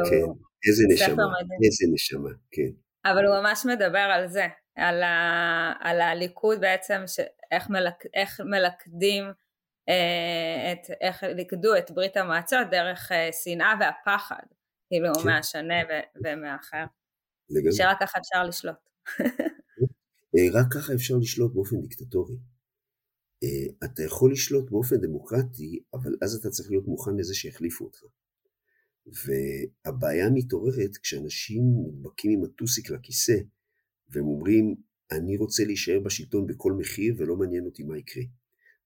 כן, איזה נשמה, איזה נשמה, כן. אבל הוא ממש מדבר על זה, על, ה, על הליכוד בעצם, איך, מלק, איך מלכדים, אה, את, איך ליכדו את ברית המועצות דרך אה, שנאה והפחד, כאילו כן. מהשונה ומאחר. לגמרי. שרק ככה אפשר לשלוט. אה, רק ככה אפשר לשלוט באופן דיקטטורי. אה, אתה יכול לשלוט באופן דמוקרטי, אבל אז אתה צריך להיות מוכן לזה שיחליפו אותך. והבעיה מתעוררת כשאנשים נדבקים עם הטוסיק לכיסא, והם אומרים, אני רוצה להישאר בשלטון בכל מחיר ולא מעניין אותי מה יקרה.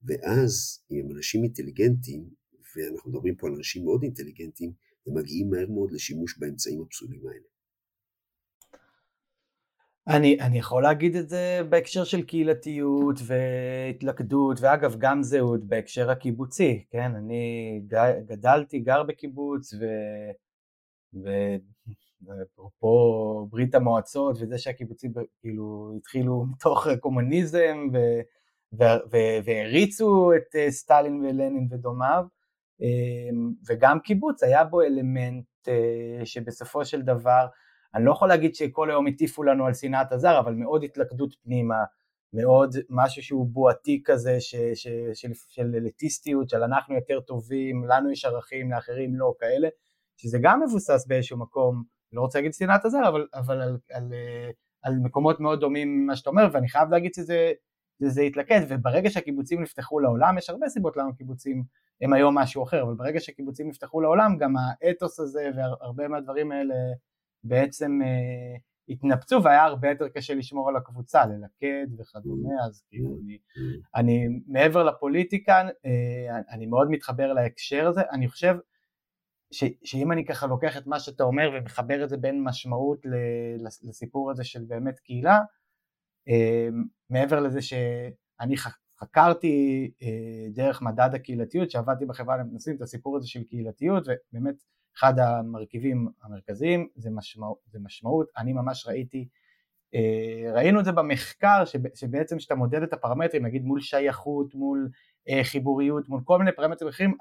ואז, אם הם אנשים אינטליגנטים, ואנחנו מדברים פה על אנשים מאוד אינטליגנטים, הם מגיעים מהר מאוד לשימוש באמצעים הפסולים האלה. אני, אני יכול להגיד את זה בהקשר של קהילתיות והתלכדות ואגב גם זהות בהקשר הקיבוצי, כן? אני גדלתי, גר בקיבוץ ו... ואפרופו ברית המועצות וזה שהקיבוצים כאילו התחילו מתוך קומוניזם ו... ו... ו... והריצו את אה, סטלין ולנין ודומיו אמ, וגם קיבוץ היה בו אלמנט אה, שבסופו של דבר אני לא יכול להגיד שכל היום הטיפו לנו על שנאת הזר, אבל מאוד התלכדות פנימה, מאוד משהו שהוא בועתי כזה ש, ש, של, של אליטיסטיות, של אנחנו יותר טובים, לנו יש ערכים, לאחרים לא, כאלה, שזה גם מבוסס באיזשהו מקום, לא רוצה להגיד שנאת הזר, אבל, אבל על, על, על, על מקומות מאוד דומים ממה שאתה אומר, ואני חייב להגיד שזה זה התלכד, וברגע שהקיבוצים נפתחו לעולם, יש הרבה סיבות למה קיבוצים הם היום משהו אחר, אבל ברגע שהקיבוצים נפתחו לעולם, גם האתוס הזה והרבה מהדברים האלה בעצם אה, התנפצו והיה הרבה יותר קשה לשמור על הקבוצה, ללכד וכדומה, mm. אז כאילו mm. אני, mm. אני מעבר לפוליטיקה, אה, אני מאוד מתחבר להקשר הזה, אני חושב ש, שאם אני ככה לוקח את מה שאתה אומר ומחבר את זה בין משמעות לסיפור הזה של באמת קהילה, אה, מעבר לזה שאני חקרתי אה, דרך מדד הקהילתיות, שעבדתי בחברה למתנסים את הסיפור הזה של קהילתיות, ובאמת אחד המרכיבים המרכזיים זה, משמעות, זה משמעות, אני ממש ראיתי, אה, ראינו את זה במחקר שבעצם כשאתה מודד את הפרמטרים, נגיד מול שייכות, מול אה, חיבוריות, מול כל מיני פרמטרים אחרים,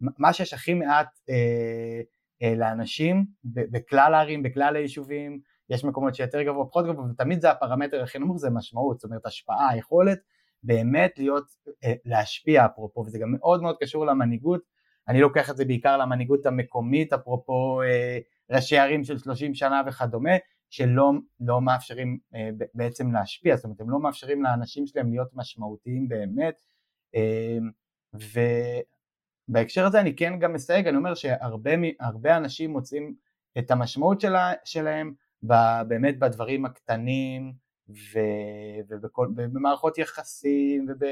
מה שיש הכי מעט אה, לאנשים בכלל הערים, בכלל היישובים, יש מקומות שיותר גבוה, פחות גבוה, ותמיד זה הפרמטר הכי נמוך, זה משמעות, זאת אומרת השפעה, היכולת באמת להיות, להשפיע אפרופו, וזה גם מאוד מאוד קשור למנהיגות, אני לוקח את זה בעיקר למנהיגות המקומית, אפרופו אה, ראשי ערים של 30 שנה וכדומה, שלא לא מאפשרים אה, בעצם להשפיע, זאת אומרת הם לא מאפשרים לאנשים שלהם להיות משמעותיים באמת, אה, ובהקשר הזה אני כן גם מסייג, אני אומר שהרבה אנשים מוצאים את המשמעות שלה, שלהם באמת בדברים הקטנים ובמערכות יחסים וב...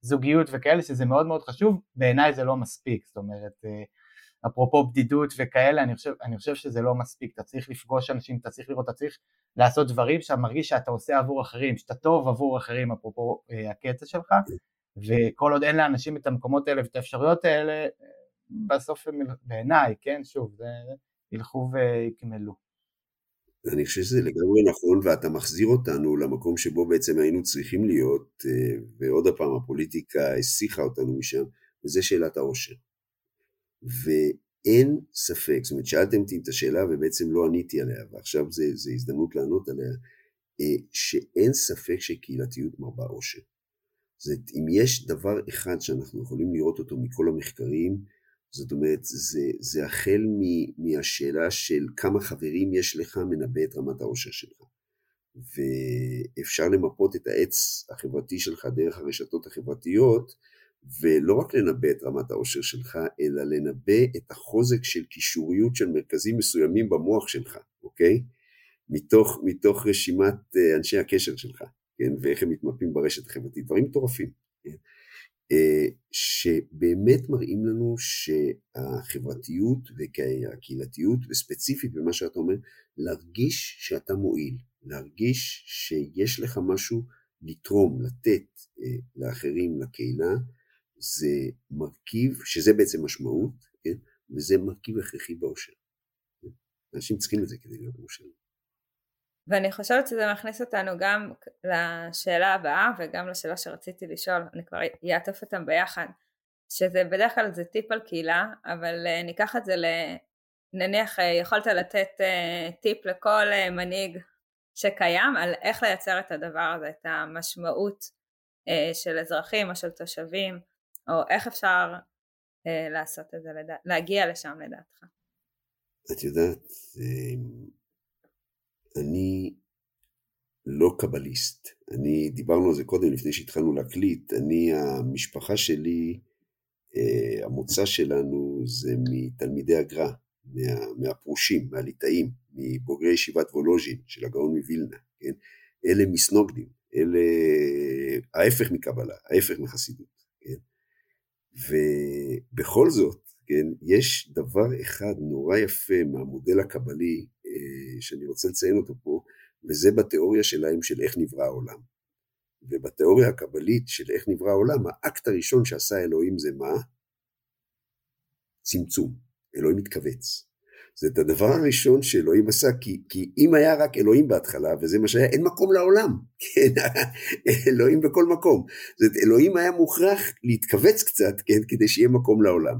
זוגיות וכאלה שזה מאוד מאוד חשוב, בעיניי זה לא מספיק, זאת אומרת אה, אפרופו בדידות וכאלה, אני חושב, אני חושב שזה לא מספיק, אתה צריך לפגוש אנשים, אתה צריך לראות, אתה צריך לעשות דברים שאתה מרגיש שאתה עושה עבור אחרים, שאתה טוב עבור אחרים, אפרופו אה, הקטע שלך, וכל עוד אין לאנשים את המקומות האלה ואת האפשרויות האלה, בסוף הם בעיניי, כן, שוב, ילכו ויקמלו. אני חושב שזה לגמרי נכון, ואתה מחזיר אותנו למקום שבו בעצם היינו צריכים להיות, אה, ועוד פעם הפוליטיקה הסיחה אותנו משם, וזה שאלת העושר. ואין ספק, זאת אומרת שאלתם אותי את השאלה ובעצם לא עניתי עליה, ועכשיו זו הזדמנות לענות עליה. שאין ספק שקהילתיות מרבה עושר. זאת, אם יש דבר אחד שאנחנו יכולים לראות אותו מכל המחקרים, זאת אומרת, זה, זה החל מ, מהשאלה של כמה חברים יש לך מנבא את רמת העושר שלך. ואפשר למפות את העץ החברתי שלך דרך הרשתות החברתיות, ולא רק לנבא את רמת העושר שלך, אלא לנבא את החוזק של קישוריות של מרכזים מסוימים במוח שלך, אוקיי? מתוך, מתוך רשימת אה, אנשי הקשר שלך, כן? ואיך הם מתמפים ברשת החברתית, דברים מטורפים, כן? אה, שבאמת מראים לנו שהחברתיות והקהילתיות, וספציפית במה שאתה אומר, להרגיש שאתה מועיל, להרגיש שיש לך משהו לתרום, לתת אה, לאחרים, לקהילה, זה מרכיב, שזה בעצם משמעות, כן? וזה מרכיב הכרחי באושר. כן? אנשים צריכים את זה כדי להיות מאושרים. ואני חושבת שזה מכניס אותנו גם לשאלה הבאה וגם לשאלה שרציתי לשאול, אני כבר אעטוף אותם ביחד, שזה בדרך כלל זה טיפ על קהילה, אבל uh, ניקח את זה ל... נניח uh, יכולת לתת uh, טיפ לכל מנהיג שקיים על איך לייצר את הדבר הזה, את המשמעות של אזרחים או של תושבים, או איך אפשר לעשות את זה. להגיע לשם לדעתך. את יודעת, אני לא קבליסט. אני, דיברנו על זה קודם לפני שהתחלנו להקליט, אני, המשפחה שלי, אה, המוצא שלנו זה מתלמידי הגר"א, מה, מהפרושים, מהליטאים, מבוגרי ישיבת וולוז'ין של הגאון מווילנה, כן? אלה מסנוגדים, אלה ההפך מקבלה, ההפך מחסידות, כן? ובכל זאת, כן, יש דבר אחד נורא יפה מהמודל הקבלי, שאני רוצה לציין אותו פה, וזה בתיאוריה שלהם של איך נברא העולם. ובתיאוריה הקבלית של איך נברא העולם, האקט הראשון שעשה אלוהים זה מה? צמצום. אלוהים מתכווץ. זה את הדבר הראשון שאלוהים עשה, כי, כי אם היה רק אלוהים בהתחלה, וזה מה שהיה, אין מקום לעולם. כן, אלוהים בכל מקום. זאת אלוהים היה מוכרח להתכווץ קצת, כן, כדי שיהיה מקום לעולם.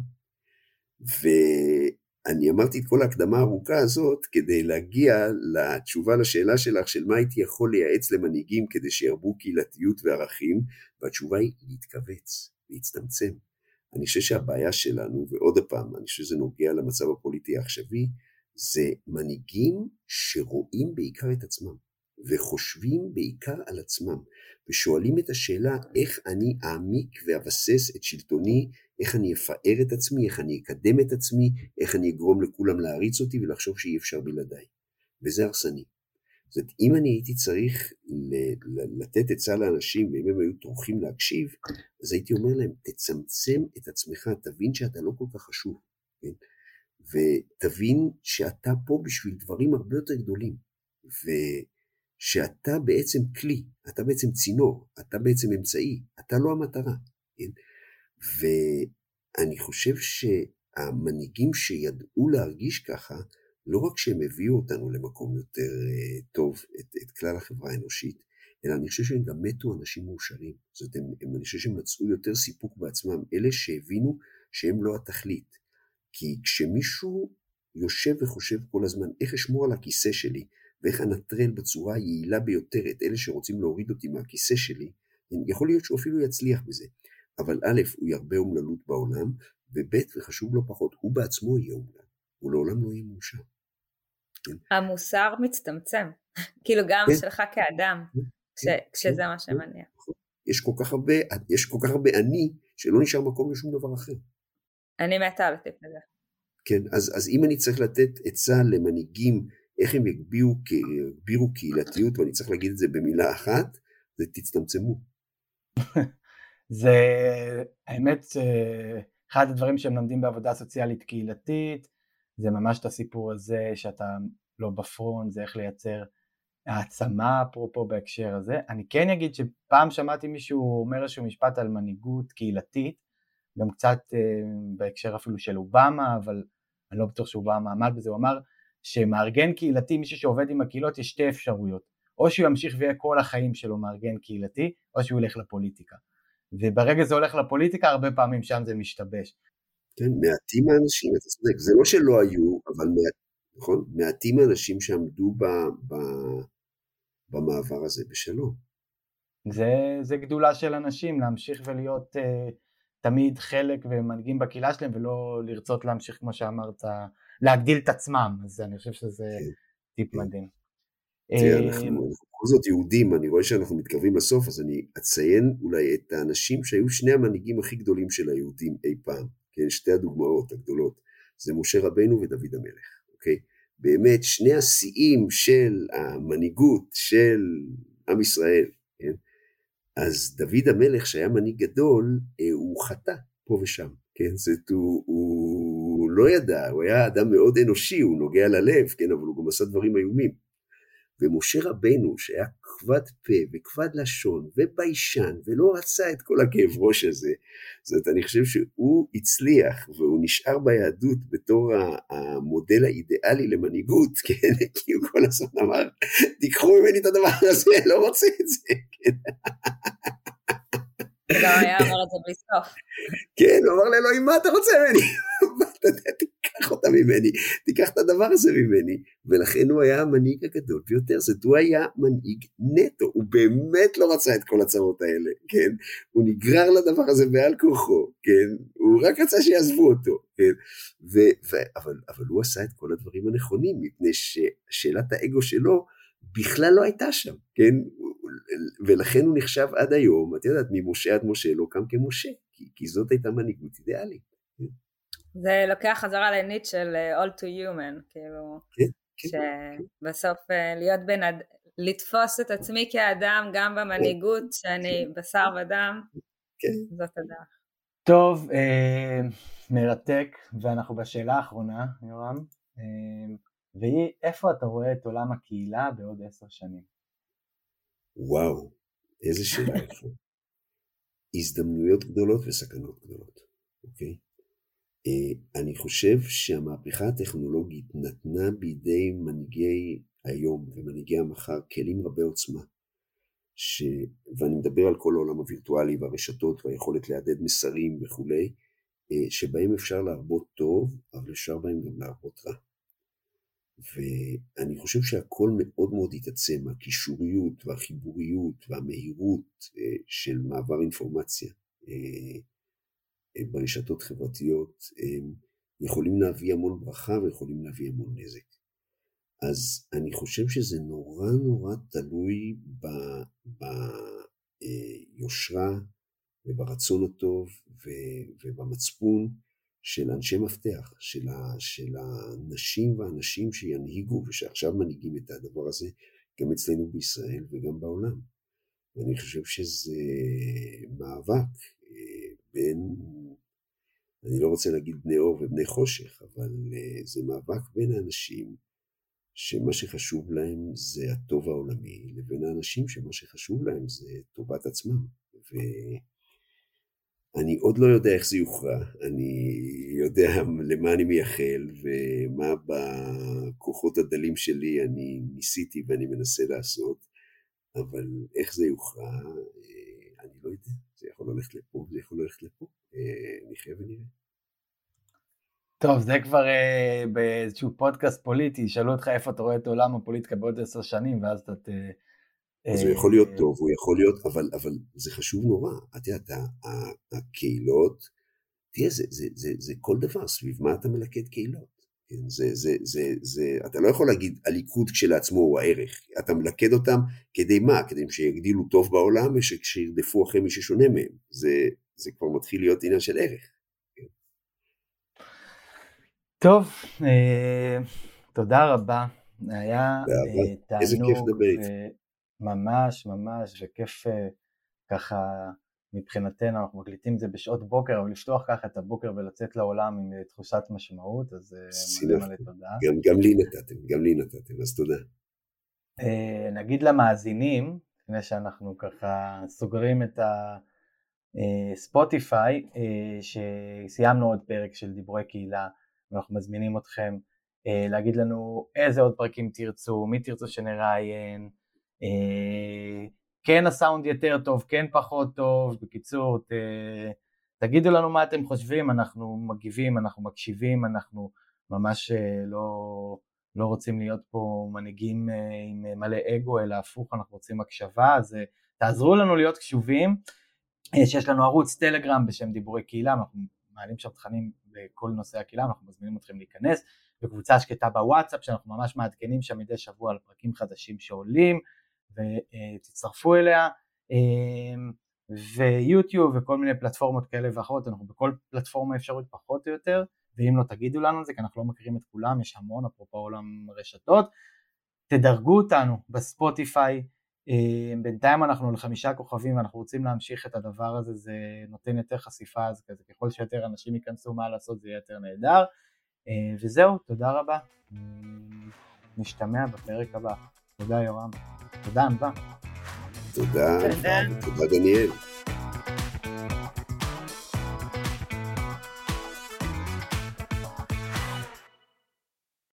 ואני אמרתי את כל ההקדמה הארוכה הזאת כדי להגיע לתשובה לשאלה שלך של מה הייתי יכול לייעץ למנהיגים כדי שירבו קהילתיות וערכים, והתשובה היא להתכווץ, להצטמצם. אני חושב שהבעיה שלנו, ועוד פעם, אני חושב שזה נוגע למצב הפוליטי העכשווי, זה מנהיגים שרואים בעיקר את עצמם, וחושבים בעיקר על עצמם, ושואלים את השאלה איך אני אעמיק ואבסס את שלטוני איך אני אפאר את עצמי, איך אני אקדם את עצמי, איך אני אגרום לכולם להריץ אותי ולחשוב שאי אפשר בלעדיי. וזה הרסני. זאת אומרת, אם אני הייתי צריך לתת עצה לאנשים, ואם הם היו טורחים להקשיב, אז הייתי אומר להם, תצמצם את עצמך, תבין שאתה לא כל כך חשוב, כן? ותבין שאתה פה בשביל דברים הרבה יותר גדולים, ושאתה בעצם כלי, אתה בעצם צינור, אתה בעצם אמצעי, אתה לא המטרה, כן? ואני חושב שהמנהיגים שידעו להרגיש ככה, לא רק שהם הביאו אותנו למקום יותר uh, טוב, את, את כלל החברה האנושית, אלא אני חושב שהם גם מתו אנשים מאושרים. זאת אומרת, הם, אני חושב שהם מצאו יותר סיפוק בעצמם, אלה שהבינו שהם לא התכלית. כי כשמישהו יושב וחושב כל הזמן איך אשמור על הכיסא שלי, ואיך אנטרל בצורה היעילה ביותר את אלה שרוצים להוריד אותי מהכיסא שלי, יכול להיות שהוא אפילו יצליח בזה. אבל א', הוא ירבה אומללות בעולם, וב', וחשוב לא פחות, הוא בעצמו יהיה אומלל, הוא לעולם לא יהיה מאושר. כן? המוסר מצטמצם, כאילו גם כן. שלך כאדם, כן. כש, כן. כשזה כן. מה שמניע. נכון. יש כל כך הרבה, יש כל כך הרבה אני, שלא נשאר מקום לשום דבר אחר. אני מתה על הטיפ הזה. כן, אז, אז אם אני צריך לתת עצה למנהיגים, איך הם יגבירו, יגבירו קהילתיות, ואני צריך להגיד את זה במילה אחת, זה תצטמצמו. זה האמת אחד הדברים שהם לומדים בעבודה סוציאלית קהילתית זה ממש את הסיפור הזה שאתה לא בפרונט זה איך לייצר העצמה אפרופו בהקשר הזה. אני כן אגיד שפעם שמעתי מישהו אומר איזשהו משפט על מנהיגות קהילתית גם קצת בהקשר אפילו של אובמה אבל אני לא בטוח שאובמה עמד בזה. הוא אמר שמארגן קהילתי מישהו שעובד עם הקהילות יש שתי אפשרויות. או שהוא ימשיך ויהיה כל החיים שלו מארגן קהילתי או שהוא ילך לפוליטיקה וברגע זה הולך לפוליטיקה, הרבה פעמים שם זה משתבש. כן, מעטים האנשים, אתה צודק, זה לא שלא היו, אבל מעט, נכון? מעטים האנשים שעמדו ב, ב, במעבר הזה בשלום. זה, זה גדולה של אנשים, להמשיך ולהיות uh, תמיד חלק ומנהיגים בקהילה שלהם ולא לרצות להמשיך, כמו שאמרת, להגדיל את עצמם, אז אני חושב שזה כן, טיפ כן. מדהים. תראה, אנחנו בכל זאת יהודים, אני רואה שאנחנו מתקרבים לסוף, אז אני אציין אולי את האנשים שהיו שני המנהיגים הכי גדולים של היהודים אי פעם, כן, שתי הדוגמאות הגדולות, זה משה רבנו ודוד המלך, אוקיי? באמת שני השיאים של המנהיגות של עם ישראל, כן? אז דוד המלך שהיה מנהיג גדול, אה, הוא חטא פה ושם, כן? זאת הוא, הוא לא ידע, הוא היה אדם מאוד אנושי, הוא נוגע ללב, כן? אבל הוא גם עשה דברים איומים. ומשה רבנו, שהיה כבד פה וכבד לשון וביישן ולא רצה את כל הכאב ראש הזה, זאת אני חושב שהוא הצליח והוא נשאר ביהדות בתור המודל האידיאלי למנהיגות, כן? כי הוא כל הזמן אמר, תיקחו ממני את הדבר הזה, לא רוצה את זה, כן? גם היה אומר את זה בלי סוף. כן, הוא אמר לאלוהים, מה אתה רוצה ממני? תיקח אותה ממני, תיקח את הדבר הזה ממני. ולכן הוא היה המנהיג הגדול ביותר, זאת הוא היה מנהיג נטו, הוא באמת לא רצה את כל הצרות האלה, כן? הוא נגרר לדבר הזה בעל כורחו, כן? הוא רק רצה שיעזבו אותו, כן? ו- ו- אבל, אבל הוא עשה את כל הדברים הנכונים, מפני ששאלת האגו שלו בכלל לא הייתה שם, כן? ולכן הוא נחשב עד היום, את יודעת, ממשה עד משה לא קם כמשה, כי, כי זאת הייתה מנהיגות אידיאלית. כן? זה לוקח חזרה לניט של אה, all to human, כאילו, כן, כן, שבסוף כן. להיות בן אדם, לתפוס את עצמי כאדם גם במנהיגות, כן, שאני כן. בשר ודם, כן. זאת הדרך. טוב, אה, מרתק, ואנחנו בשאלה האחרונה, יורם, אה, והיא, איפה אתה רואה את עולם הקהילה בעוד עשר שנים? וואו, איזה שאלה יפה. הזדמנויות גדולות וסכנות גדולות, אוקיי? אה, אני חושב שהמהפכה הטכנולוגית נתנה בידי מנהיגי היום ומנהיגי המחר כלים רבי עוצמה, ש... ואני מדבר על כל העולם הווירטואלי והרשתות והיכולת להדד מסרים וכולי, אה, שבהם אפשר להרבות טוב, אבל אפשר בהם גם להרבות רע. ואני חושב שהכל מאוד מאוד התעצם, הקישוריות והחיבוריות והמהירות אה, של מעבר אינפורמציה ברשתות חברתיות יכולים להביא המון ברכה ויכולים להביא המון נזק. אז אני חושב שזה נורא נורא תלוי ביושרה וברצון הטוב ובמצפון של אנשי מפתח, של, ה, של הנשים והאנשים שינהיגו ושעכשיו מנהיגים את הדבר הזה גם אצלנו בישראל וגם בעולם. ואני חושב שזה מאבק אה, בין, אני לא רוצה להגיד בני אור ובני חושך, אבל אה, זה מאבק בין האנשים שמה שחשוב להם זה הטוב העולמי, לבין האנשים שמה שחשוב להם זה טובת עצמם. ו... אני עוד לא יודע איך זה יוכרע, אני יודע למה אני מייחל ומה בכוחות הדלים שלי אני ניסיתי ואני מנסה לעשות, אבל איך זה יוכרע, אה, אני לא יודע, זה יכול ללכת לפה, זה יכול ללכת לפה, אה, נחיה ונראה. טוב, זה כבר uh, באיזשהו פודקאסט פוליטי, ישאלו אותך איפה אתה רואה את עולם הפוליטיקה בעוד עשר שנים, ואז אתה ת... אז הוא יכול להיות אה, טוב, הוא יכול להיות, אבל, אבל זה חשוב נורא. את יודעת, הקהילות, תראה, זה, זה, זה, זה כל דבר, סביב מה אתה מלכד קהילות. כן, זה, זה, זה, זה, אתה לא יכול להגיד הליכוד כשלעצמו הוא הערך, אתה מלכד אותם כדי מה? כדי שיגדילו טוב בעולם ושירדפו אחרי מי ששונה מהם. זה, זה כבר מתחיל להיות עניין של ערך. טוב, אה, תודה רבה. היה אה, תענוג. איתך. ממש ממש, וכיף אה, ככה מבחינתנו, אנחנו מקליטים את זה בשעות בוקר, אבל לפתוח ככה את הבוקר ולצאת לעולם עם אה, תחושת משמעות, אז אה, מלא מלא תודה. גם, גם לי נתתם, גם לי נתתם, אז תודה. נגיד למאזינים, לפני שאנחנו ככה סוגרים את הספוטיפיי, שסיימנו עוד פרק של דיבורי קהילה, ואנחנו מזמינים אתכם להגיד לנו איזה עוד פרקים תרצו, מי תרצו שנראיין, אה, כן הסאונד יותר טוב, כן פחות טוב, בקיצור, ת, תגידו לנו מה אתם חושבים, אנחנו מגיבים, אנחנו מקשיבים, אנחנו ממש אה, לא, לא רוצים להיות פה מנהיגים עם מלא אגו, אלא הפוך, אנחנו רוצים הקשבה, אז תעזרו לנו להיות קשובים. שיש לנו ערוץ טלגרם בשם דיבורי קהילה, אנחנו מעלים שם תכנים בכל נושא הקהילה, אנחנו מזמינים אתכם להיכנס, וקבוצה שקטה בוואטסאפ שאנחנו ממש מעדכנים שם מדי שבוע על פרקים חדשים שעולים, ותצטרפו אליה, ויוטיוב וכל מיני פלטפורמות כאלה ואחרות, אנחנו בכל פלטפורמה אפשרית פחות או יותר, ואם לא תגידו לנו את זה, כי אנחנו לא מכירים את כולם, יש המון אפרופו עולם רשתות, תדרגו אותנו בספוטיפיי, בינתיים אנחנו על חמישה כוכבים ואנחנו רוצים להמשיך את הדבר הזה, זה נותן יותר חשיפה, אז כזה ככל שיותר אנשים ייכנסו מה לעשות זה יהיה יותר נהדר. אה, וזהו, תודה רבה. נשתמע בפרק הבא. תודה יורם. תודה ענווה. תודה, תודה דניאל.